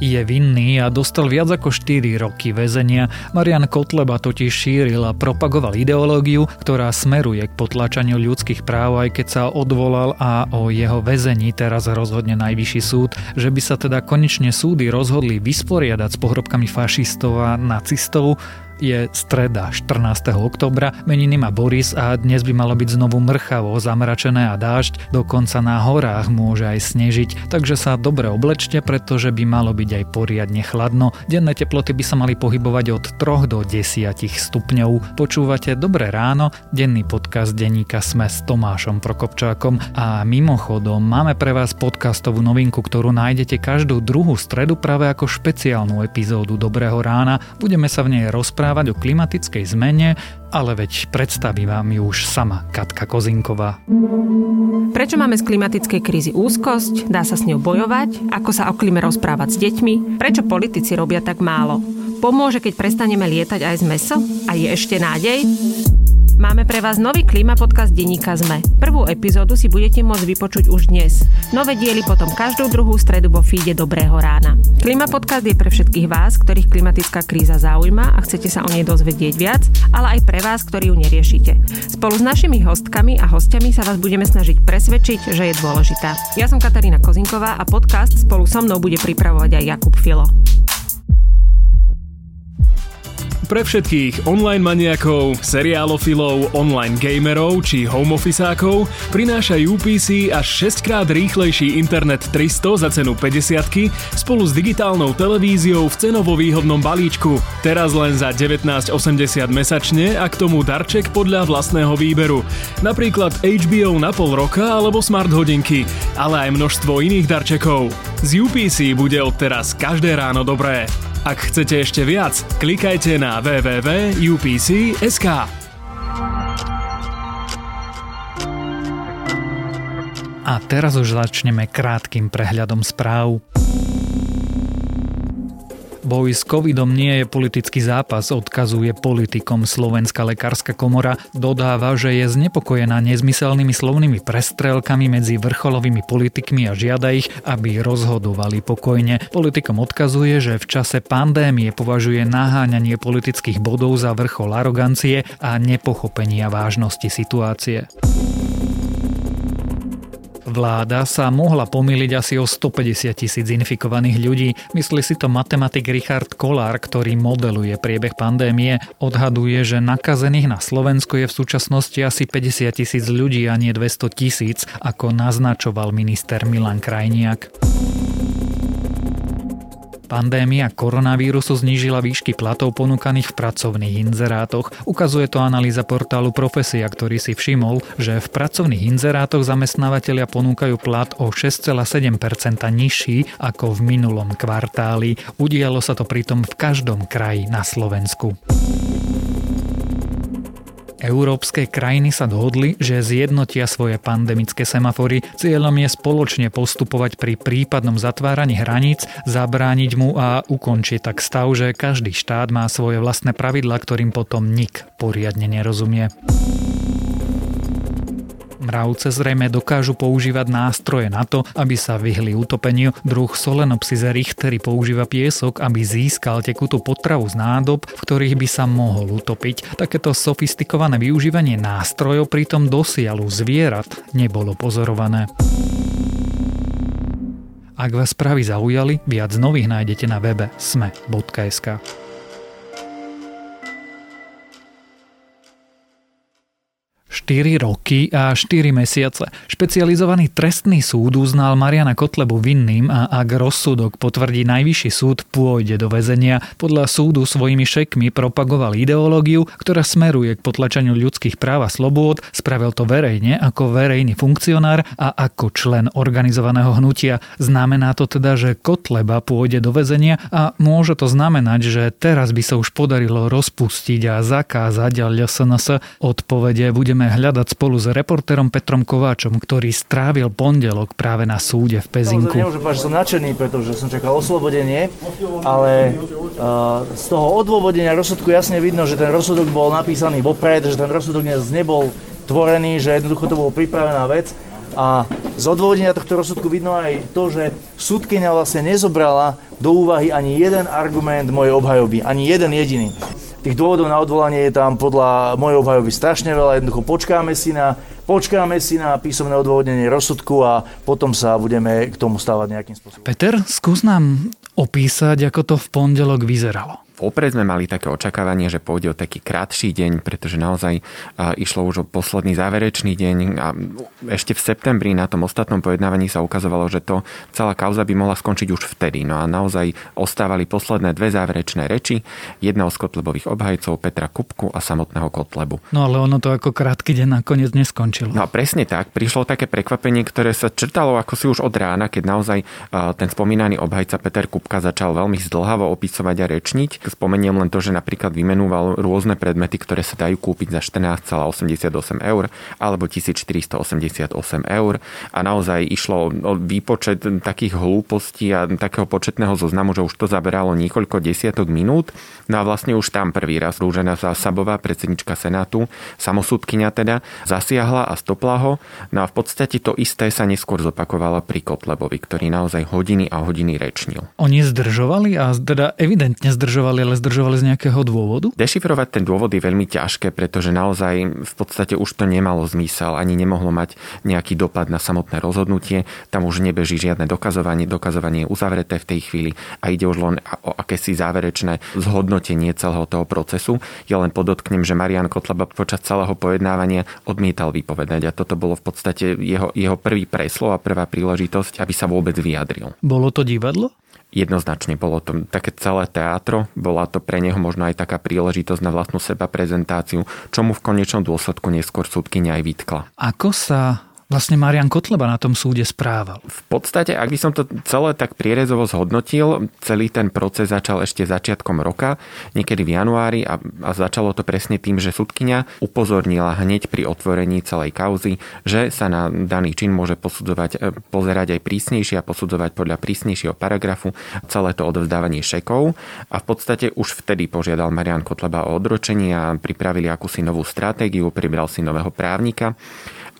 je vinný a dostal viac ako 4 roky väzenia. Marian Kotleba totiž šíril a propagoval ideológiu, ktorá smeruje k potlačaniu ľudských práv, aj keď sa odvolal a o jeho väzení teraz rozhodne najvyšší súd, že by sa teda konečne súdy rozhodli vysporiadať s pohrobkami fašistov a nacistov, je streda 14. oktobra, meniny má Boris a dnes by malo byť znovu mrchavo, zamračené a dážď, dokonca na horách môže aj snežiť, takže sa dobre oblečte, pretože by malo byť aj poriadne chladno. Denné teploty by sa mali pohybovať od 3 do 10 stupňov. Počúvate Dobré ráno, denný podcast denníka Sme s Tomášom Prokopčákom a mimochodom máme pre vás podcastovú novinku, ktorú nájdete každú druhú stredu práve ako špeciálnu epizódu Dobrého rána. Budeme sa v nej rozprávať rozprávať o klimatickej zmene, ale veď predstaví vám ju už sama Katka Kozinková. Prečo máme z klimatickej krízy úzkosť? Dá sa s ňou bojovať? Ako sa o klíme rozprávať s deťmi? Prečo politici robia tak málo? Pomôže, keď prestaneme lietať aj z meso? A je ešte nádej? Máme pre vás nový klima podcast denníka ZME. Prvú epizódu si budete môcť vypočuť už dnes. Nové diely potom každú druhú stredu vo feede Dobrého rána. Klima podcast je pre všetkých vás, ktorých klimatická kríza zaujíma a chcete sa o nej dozvedieť viac, ale aj pre vás, ktorí ju neriešite. Spolu s našimi hostkami a hostiami sa vás budeme snažiť presvedčiť, že je dôležitá. Ja som Katarína Kozinková a podcast spolu so mnou bude pripravovať aj Jakub Filo. Pre všetkých online maniakov, seriálofilov, online gamerov či home officeákov prináša UPC až 6 krát rýchlejší internet 300 za cenu 50 spolu s digitálnou televíziou v cenovo výhodnom balíčku. Teraz len za 19,80 mesačne a k tomu darček podľa vlastného výberu. Napríklad HBO na pol roka alebo smart hodinky, ale aj množstvo iných darčekov. Z UPC bude odteraz každé ráno dobré. Ak chcete ešte viac, klikajte na www.upc.sk. A teraz už začneme krátkým prehľadom správ. Boj s covidom nie je politický zápas, odkazuje politikom Slovenská lekárska komora. Dodáva, že je znepokojená nezmyselnými slovnými prestrelkami medzi vrcholovými politikmi a žiada ich, aby rozhodovali pokojne. Politikom odkazuje, že v čase pandémie považuje naháňanie politických bodov za vrchol arogancie a nepochopenia vážnosti situácie. Vláda sa mohla pomýliť asi o 150 tisíc infikovaných ľudí. Myslí si to matematik Richard Kolár, ktorý modeluje priebeh pandémie. Odhaduje, že nakazených na Slovensku je v súčasnosti asi 50 tisíc ľudí a nie 200 tisíc, ako naznačoval minister Milan Krajniak. Pandémia koronavírusu znížila výšky platov ponúkaných v pracovných inzerátoch. Ukazuje to analýza portálu Profesia, ktorý si všimol, že v pracovných inzerátoch zamestnávateľia ponúkajú plat o 6,7% nižší ako v minulom kvartáli. Udialo sa to pritom v každom kraji na Slovensku. Európske krajiny sa dohodli, že zjednotia svoje pandemické semafory. Cieľom je spoločne postupovať pri prípadnom zatváraní hraníc, zabrániť mu a ukončiť tak stav, že každý štát má svoje vlastné pravidla, ktorým potom nik poriadne nerozumie. Mravce zrejme dokážu používať nástroje na to, aby sa vyhli utopeniu. Druh Solenopsis richteri používa piesok, aby získal tekutú potravu z nádob, v ktorých by sa mohol utopiť. Takéto sofistikované využívanie nástrojov pritom dosiaľu zvierat nebolo pozorované. Ak vás správy zaujali, viac nových nájdete na webe sme.sk. 4 roky a 4 mesiace. Špecializovaný trestný súd uznal Mariana Kotlebu vinným a ak rozsudok potvrdí najvyšší súd, pôjde do väzenia. Podľa súdu svojimi šekmi propagoval ideológiu, ktorá smeruje k potlačaniu ľudských práv a slobôd, spravil to verejne ako verejný funkcionár a ako člen organizovaného hnutia. Znamená to teda, že Kotleba pôjde do väzenia a môže to znamenať, že teraz by sa už podarilo rozpustiť a zakázať LSNS odpovede budeme budeme hľadať spolu s reportérom Petrom Kováčom, ktorý strávil pondelok práve na súde v Pezinku. Nemôžem povedať, že som nadšený, pretože som čakal oslobodenie, ale uh, z toho odôvodenia rozsudku jasne vidno, že ten rozsudok bol napísaný vopred, že ten rozsudok nebol tvorený, že jednoducho to bol pripravená vec A z odvodenia tohto rozsudku vidno aj to, že súdkynia vlastne nezobrala do úvahy ani jeden argument mojej obhajoby, ani jeden jediný. Tých dôvodov na odvolanie je tam podľa mojej obhajoby strašne veľa, jednoducho počkáme si na počkáme si na písomné odôvodnenie rozsudku a potom sa budeme k tomu stávať nejakým spôsobom. Peter, skús nám opísať, ako to v pondelok vyzeralo. Vopred sme mali také očakávanie, že pôjde o taký krátší deň, pretože naozaj išlo už o posledný záverečný deň a ešte v septembri na tom ostatnom pojednávaní sa ukazovalo, že to celá kauza by mohla skončiť už vtedy. No a naozaj ostávali posledné dve záverečné reči, jedného z Kotlebových obhajcov Petra Kupku a samotného Kotlebu. No ale ono to ako krátky deň nakoniec neskončilo. No a presne tak, prišlo také prekvapenie, ktoré sa črtalo ako si už od rána, keď naozaj ten spomínaný obhajca Peter Kupka začal veľmi zdlhavo opisovať a rečniť Spomeniem len to, že napríklad vymenúval rôzne predmety, ktoré sa dajú kúpiť za 14,88 eur alebo 1488 eur a naozaj išlo o výpočet takých hlúpostí a takého početného zoznamu, že už to zaberalo niekoľko desiatok minút. No a vlastne už tam prvý raz Rúžena Zásobová, predsednička Senátu, samosudkynia teda, zasiahla a stopla ho. No a v podstate to isté sa neskôr zopakovalo pri Kotlebovi, ktorý naozaj hodiny a hodiny rečnil. Oni zdržovali a teda evidentne zdržovali zdržovali, ale zdržovali z nejakého dôvodu? Dešifrovať ten dôvod je veľmi ťažké, pretože naozaj v podstate už to nemalo zmysel, ani nemohlo mať nejaký dopad na samotné rozhodnutie. Tam už nebeží žiadne dokazovanie, dokazovanie je uzavreté v tej chvíli a ide už len o akési záverečné zhodnotenie celého toho procesu. Ja len podotknem, že Marian Kotleba počas celého pojednávania odmietal vypovedať a toto bolo v podstate jeho, jeho prvý preslov a prvá príležitosť, aby sa vôbec vyjadril. Bolo to divadlo? Jednoznačne bolo to také celé teátro, bola to pre neho možno aj taká príležitosť na vlastnú seba prezentáciu, čo mu v konečnom dôsledku neskôr súdkynia aj vytkla. Ako sa vlastne Marian Kotleba na tom súde správal? V podstate, ak by som to celé tak prierezovo zhodnotil, celý ten proces začal ešte začiatkom roka, niekedy v januári a, a začalo to presne tým, že sudkynia upozornila hneď pri otvorení celej kauzy, že sa na daný čin môže posudzovať, e, pozerať aj prísnejšie a posudzovať podľa prísnejšieho paragrafu celé to odovzdávanie šekov a v podstate už vtedy požiadal Marian Kotleba o odročenie a pripravili akúsi novú stratégiu, pribral si nového právnika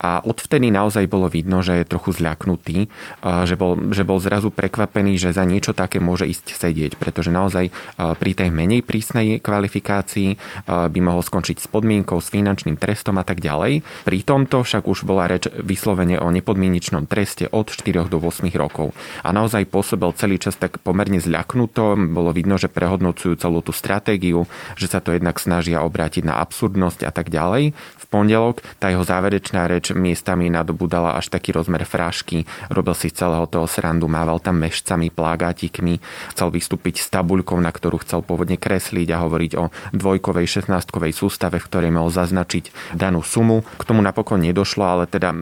a odvtedy naozaj bolo vidno, že je trochu zľaknutý, že bol, že bol zrazu prekvapený, že za niečo také môže ísť sedieť, pretože naozaj pri tej menej prísnej kvalifikácii by mohol skončiť s podmienkou, s finančným trestom a tak ďalej. Pri tomto však už bola reč vyslovene o nepodmienečnom treste od 4 do 8 rokov. A naozaj pôsobil celý čas tak pomerne zľaknuto, bolo vidno, že prehodnocujú celú tú stratégiu, že sa to jednak snažia obrátiť na absurdnosť a tak ďalej. V pondelok tá jeho záverečná reč miestami nadobudala až taký rozmer frášky, robil si celého toho srandu, mával tam mešcami, plágátikmi, chcel vystúpiť s tabuľkou, na ktorú chcel pôvodne kresliť a hovoriť o dvojkovej, šestnáctkovej sústave, v ktorej mal zaznačiť danú sumu. K tomu napokon nedošlo, ale teda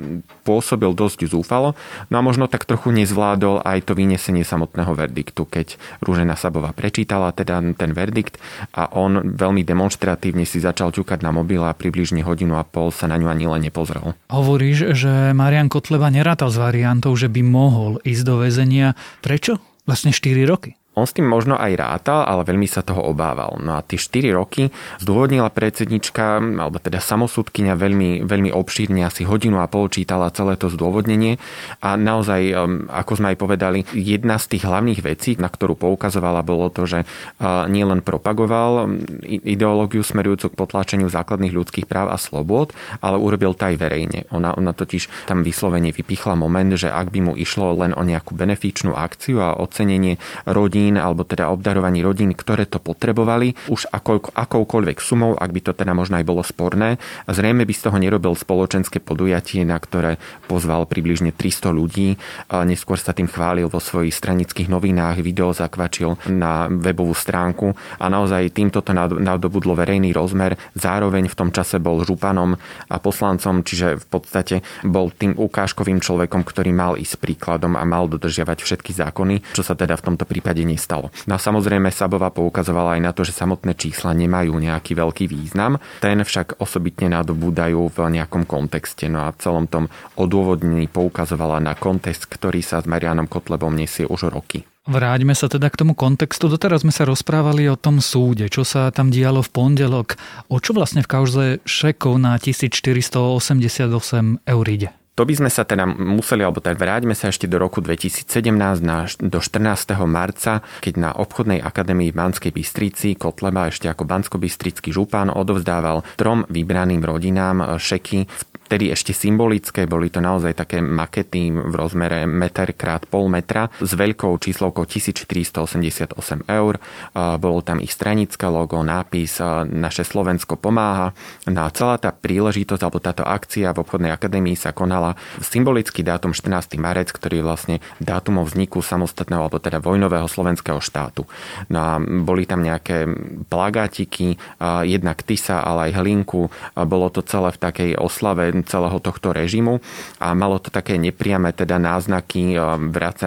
pôsobil dosť zúfalo. No a možno tak trochu nezvládol aj to vynesenie samotného verdiktu, keď Rúžena Sabová prečítala teda ten verdikt a on veľmi demonstratívne si začal ťukať na mobil a približne hodinu a pol sa na ňu ani len nepozrel hovoríš, že Marian Kotleba nerátal s variantou, že by mohol ísť do väzenia. Prečo? Vlastne 4 roky. On s tým možno aj rátal, ale veľmi sa toho obával. No a tie 4 roky zdôvodnila predsednička, alebo teda samosudkynia veľmi, veľmi obšírne, asi hodinu a pol čítala celé to zdôvodnenie a naozaj, um, ako sme aj povedali, jedna z tých hlavných vecí, na ktorú poukazovala, bolo to, že uh, nielen propagoval um, ideológiu smerujúcu k potláčeniu základných ľudských práv a slobôd, ale urobil to aj verejne. Ona, ona totiž tam vyslovene vypichla moment, že ak by mu išlo len o nejakú benefičnú akciu a ocenenie rodín, rodín, alebo teda obdarovaní rodín, ktoré to potrebovali, už ako, akoukoľvek sumou, ak by to teda možno aj bolo sporné. Zrejme by z toho nerobil spoločenské podujatie, na ktoré pozval približne 300 ľudí. Neskôr sa tým chválil vo svojich stranických novinách, video zakvačil na webovú stránku a naozaj týmto to nadobudlo verejný rozmer. Zároveň v tom čase bol županom a poslancom, čiže v podstate bol tým ukážkovým človekom, ktorý mal ísť príkladom a mal dodržiavať všetky zákony, čo sa teda v tomto prípade nestalo. No a samozrejme Sabová poukazovala aj na to, že samotné čísla nemajú nejaký veľký význam, ten však osobitne nadobúdajú v nejakom kontexte. No a v celom tom odôvodnení poukazovala na kontext, ktorý sa s Marianom Kotlebom nesie už roky. Vráťme sa teda k tomu kontextu. Doteraz sme sa rozprávali o tom súde, čo sa tam dialo v pondelok. O čo vlastne v kauze šekov na 1488 eur ide? To by sme sa teda museli, alebo teda vráťme sa ešte do roku 2017, na, do 14. marca, keď na obchodnej akadémii v Banskej Bystrici Kotleba ešte ako bansko-bystrický župan odovzdával trom vybraným rodinám šeky v vtedy ešte symbolické, boli to naozaj také makety v rozmere meter krát pol metra s veľkou číslovkou 1488 eur. Bolo tam ich stranické logo, nápis Naše Slovensko pomáha. No a celá tá príležitosť alebo táto akcia v obchodnej akadémii sa konala symbolický dátum 14. marec, ktorý je vlastne dátumom vzniku samostatného alebo teda vojnového slovenského štátu. No a boli tam nejaké plagátiky, jednak Tisa, ale aj Hlinku. Bolo to celé v takej oslave celého tohto režimu. A malo to také nepriame teda náznaky e,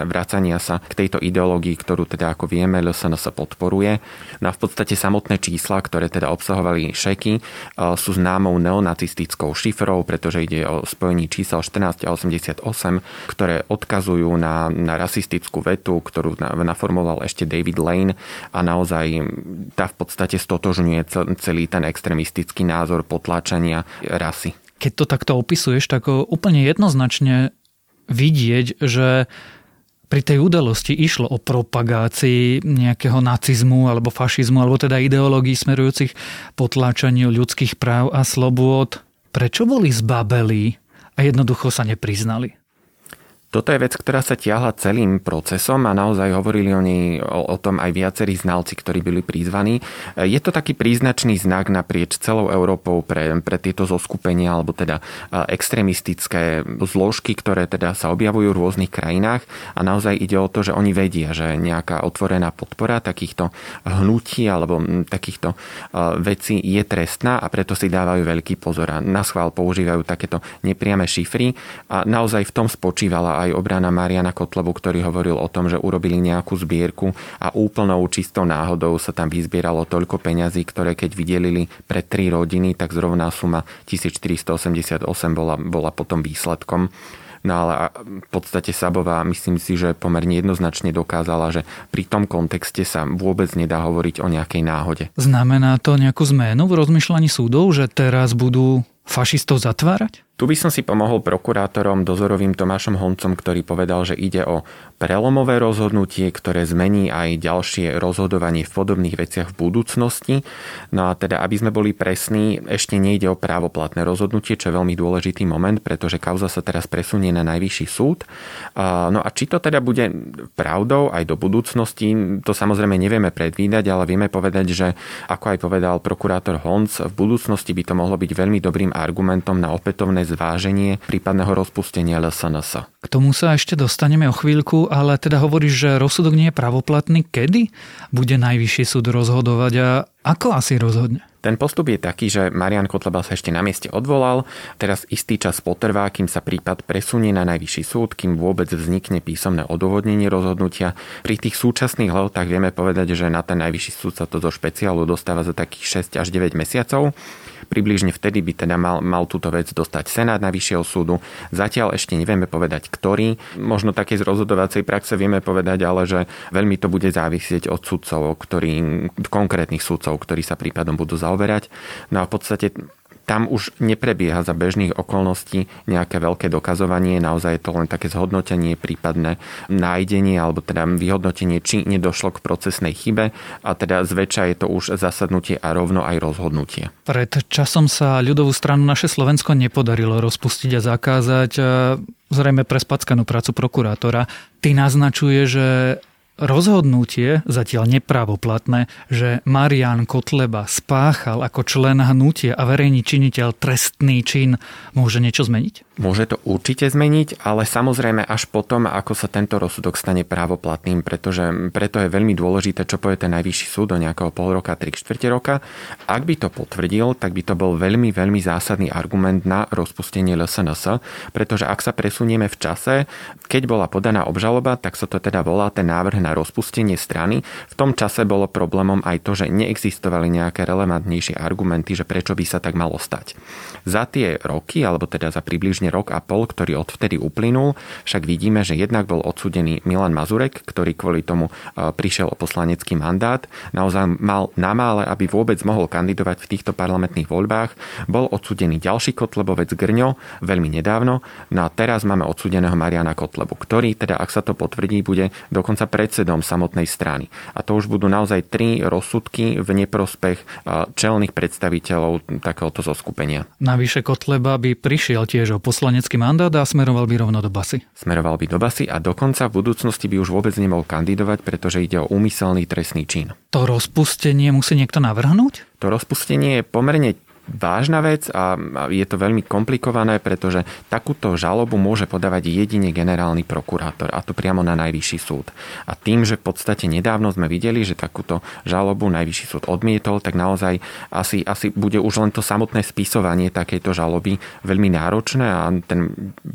vracania sa k tejto ideológii, ktorú teda ako vieme LSNS podporuje. No a v podstate samotné čísla, ktoré teda obsahovali šeky, e, sú známou neonacistickou šifrou, pretože ide o spojení čísel 14 a 88, ktoré odkazujú na, na rasistickú vetu, ktorú naformoval ešte David Lane. A naozaj tá v podstate stotožňuje celý ten extremistický názor potláčania rasy keď to takto opisuješ, tak úplne jednoznačne vidieť, že pri tej udalosti išlo o propagácii nejakého nacizmu alebo fašizmu, alebo teda ideológií smerujúcich potláčaniu ľudských práv a slobôd. Prečo boli zbabeli a jednoducho sa nepriznali? Toto je vec, ktorá sa tiahla celým procesom a naozaj hovorili oni o, o tom aj viacerí znalci, ktorí byli prizvaní. Je to taký príznačný znak naprieč celou Európou pre, pre tieto zoskupenia alebo teda extrémistické zložky, ktoré teda sa objavujú v rôznych krajinách a naozaj ide o to, že oni vedia, že nejaká otvorená podpora takýchto hnutí alebo takýchto vecí je trestná a preto si dávajú veľký pozor a na schvál používajú takéto nepriame šifry a naozaj v tom spočívala aj obrana Mariana Kotlebu, ktorý hovoril o tom, že urobili nejakú zbierku a úplnou čistou náhodou sa tam vyzbieralo toľko peňazí, ktoré keď vydelili pre tri rodiny, tak zrovna suma 1488 bola, bola potom výsledkom. No ale v podstate Sabová myslím si, že pomerne jednoznačne dokázala, že pri tom kontexte sa vôbec nedá hovoriť o nejakej náhode. Znamená to nejakú zmenu v rozmýšľaní súdov, že teraz budú fašistov zatvárať? Tu by som si pomohol prokurátorom dozorovým Tomášom Honcom, ktorý povedal, že ide o prelomové rozhodnutie, ktoré zmení aj ďalšie rozhodovanie v podobných veciach v budúcnosti. No a teda, aby sme boli presní, ešte nejde o právoplatné rozhodnutie, čo je veľmi dôležitý moment, pretože kauza sa teraz presunie na najvyšší súd. No a či to teda bude pravdou aj do budúcnosti, to samozrejme nevieme predvídať, ale vieme povedať, že ako aj povedal prokurátor Honc, v budúcnosti by to mohlo byť veľmi dobrým argumentom na opätovné zváženie prípadného rozpustenia LSNS. K tomu sa ešte dostaneme o chvíľku, ale teda hovoríš, že rozsudok nie je pravoplatný. Kedy bude najvyšší súd rozhodovať a ako asi rozhodne? Ten postup je taký, že Marian Kotleba sa ešte na mieste odvolal, teraz istý čas potrvá, kým sa prípad presunie na najvyšší súd, kým vôbec vznikne písomné odôvodnenie rozhodnutia. Pri tých súčasných lehotách vieme povedať, že na ten najvyšší súd sa to zo špeciálu dostáva za takých 6 až 9 mesiacov. Približne vtedy by teda mal, mal túto vec dostať Senát Najvyššieho súdu. Zatiaľ ešte nevieme povedať, ktorý. Možno také z rozhodovacej praxe vieme povedať, ale že veľmi to bude závisieť od sudcov, ktorí, konkrétnych sudcov, ktorí sa prípadom budú zaoberať. No a v podstate tam už neprebieha za bežných okolností nejaké veľké dokazovanie, naozaj je to len také zhodnotenie, prípadné nájdenie alebo teda vyhodnotenie, či nedošlo k procesnej chybe a teda zväčša je to už zasadnutie a rovno aj rozhodnutie. Pred časom sa ľudovú stranu naše Slovensko nepodarilo rozpustiť a zakázať zrejme pre spackanú prácu prokurátora. Ty naznačuje, že rozhodnutie, zatiaľ nepravoplatné, že Marian Kotleba spáchal ako člen hnutia a verejný činiteľ trestný čin, môže niečo zmeniť? Môže to určite zmeniť, ale samozrejme až potom, ako sa tento rozsudok stane právoplatným, pretože preto je veľmi dôležité, čo povie ten najvyšší súd do nejakého pol roka, tri štvrte roka. Ak by to potvrdil, tak by to bol veľmi, veľmi zásadný argument na rozpustenie LSNS, pretože ak sa presunieme v čase, keď bola podaná obžaloba, tak sa to teda volá ten návrh na na rozpustenie strany. V tom čase bolo problémom aj to, že neexistovali nejaké relevantnejšie argumenty, že prečo by sa tak malo stať. Za tie roky, alebo teda za približne rok a pol, ktorý odvtedy uplynul, však vidíme, že jednak bol odsudený Milan Mazurek, ktorý kvôli tomu e, prišiel o poslanecký mandát, naozaj mal na mále, aby vôbec mohol kandidovať v týchto parlamentných voľbách. Bol odsudený ďalší Kotlebovec Grňo veľmi nedávno, no a teraz máme odsudeného Mariana Kotlebu, ktorý teda, ak sa to potvrdí, bude dokonca predsedom samotnej strany. A to už budú naozaj tri rozsudky v neprospech čelných predstaviteľov takéhoto zoskupenia. Navyše Kotleba by prišiel tiež o poslanecký mandát a smeroval by rovno do basy. Smeroval by do basy a dokonca v budúcnosti by už vôbec nemohol kandidovať, pretože ide o úmyselný trestný čin. To rozpustenie musí niekto navrhnúť? To rozpustenie je pomerne vážna vec a je to veľmi komplikované, pretože takúto žalobu môže podávať jedine generálny prokurátor a to priamo na najvyšší súd. A tým, že v podstate nedávno sme videli, že takúto žalobu najvyšší súd odmietol, tak naozaj asi, asi bude už len to samotné spisovanie takejto žaloby veľmi náročné a ten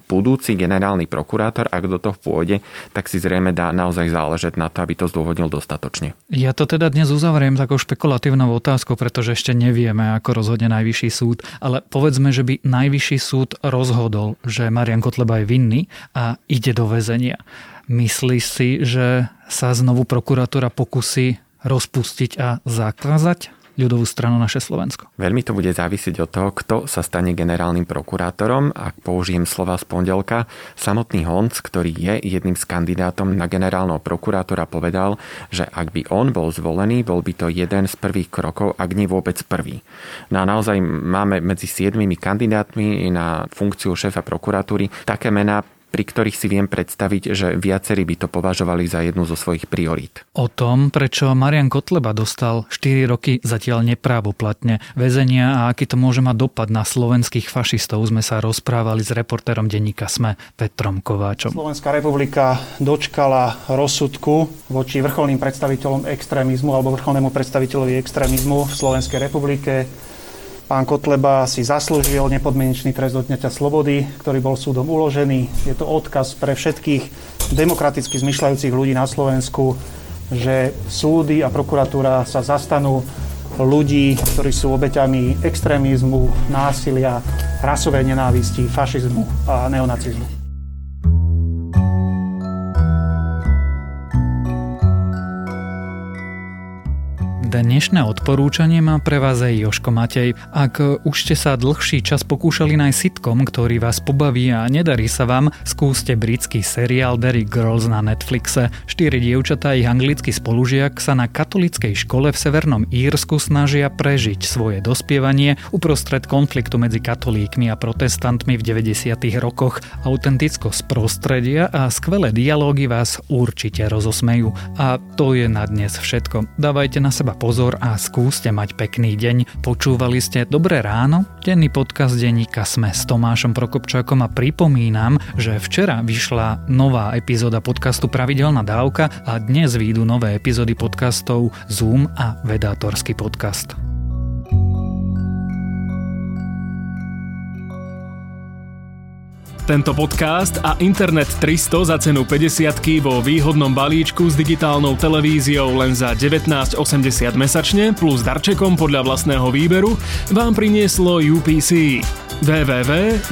budúci generálny prokurátor, ak do toho pôjde, tak si zrejme dá naozaj záležať na to, aby to zdôvodnil dostatočne. Ja to teda dnes uzavriem takou špekulatívnou otázkou, pretože ešte nevieme, ako rozhodne najvyšší najvyšší súd, ale povedzme, že by najvyšší súd rozhodol, že Marian Kotleba je vinný a ide do väzenia. Myslíš si, že sa znovu prokuratúra pokusí rozpustiť a zakázať ľudovú stranu naše Slovensko. Veľmi to bude závisieť od toho, kto sa stane generálnym prokurátorom. Ak použijem slova z pondelka, samotný Honc, ktorý je jedným z kandidátom na generálneho prokurátora, povedal, že ak by on bol zvolený, bol by to jeden z prvých krokov, ak nie vôbec prvý. No a naozaj máme medzi siedmimi kandidátmi na funkciu šéfa prokuratúry také mená, pri ktorých si viem predstaviť, že viacerí by to považovali za jednu zo svojich priorít. O tom, prečo Marian Kotleba dostal 4 roky zatiaľ neprávoplatne väzenia a aký to môže mať dopad na slovenských fašistov, sme sa rozprávali s reportérom denníka SME Petrom Kováčom. Slovenská republika dočkala rozsudku voči vrcholným predstaviteľom extrémizmu alebo vrcholnému predstaviteľovi extrémizmu v Slovenskej republike Pán Kotleba si zaslúžil nepodmienečný trest odňatia slobody, ktorý bol súdom uložený. Je to odkaz pre všetkých demokraticky zmyšľajúcich ľudí na Slovensku, že súdy a prokuratúra sa zastanú ľudí, ktorí sú obeťami extrémizmu, násilia, rasovej nenávisti, fašizmu a neonacizmu. Dnešné odporúčanie má pre vás aj Joško Matej. Ak už ste sa dlhší čas pokúšali nájsť sitcom, ktorý vás pobaví a nedarí sa vám, skúste britský seriál Derry Girls na Netflixe. Štyri dievčatá ich anglický spolužiak sa na katolickej škole v Severnom Írsku snažia prežiť svoje dospievanie uprostred konfliktu medzi katolíkmi a protestantmi v 90. rokoch. Autentickosť prostredia a skvelé dialógy vás určite rozosmejú. A to je na dnes všetko. Dávajte na seba pozor a skúste mať pekný deň. Počúvali ste Dobré ráno, denný podcast denníka Sme s Tomášom Prokopčákom a pripomínam, že včera vyšla nová epizóda podcastu Pravidelná dávka a dnes výjdu nové epizódy podcastov Zoom a Vedátorský podcast. Tento podcast a Internet 300 za cenu 50 vo výhodnom balíčku s digitálnou televíziou len za 19,80 mesačne plus darčekom podľa vlastného výberu vám prinieslo UPC. www.upc.sk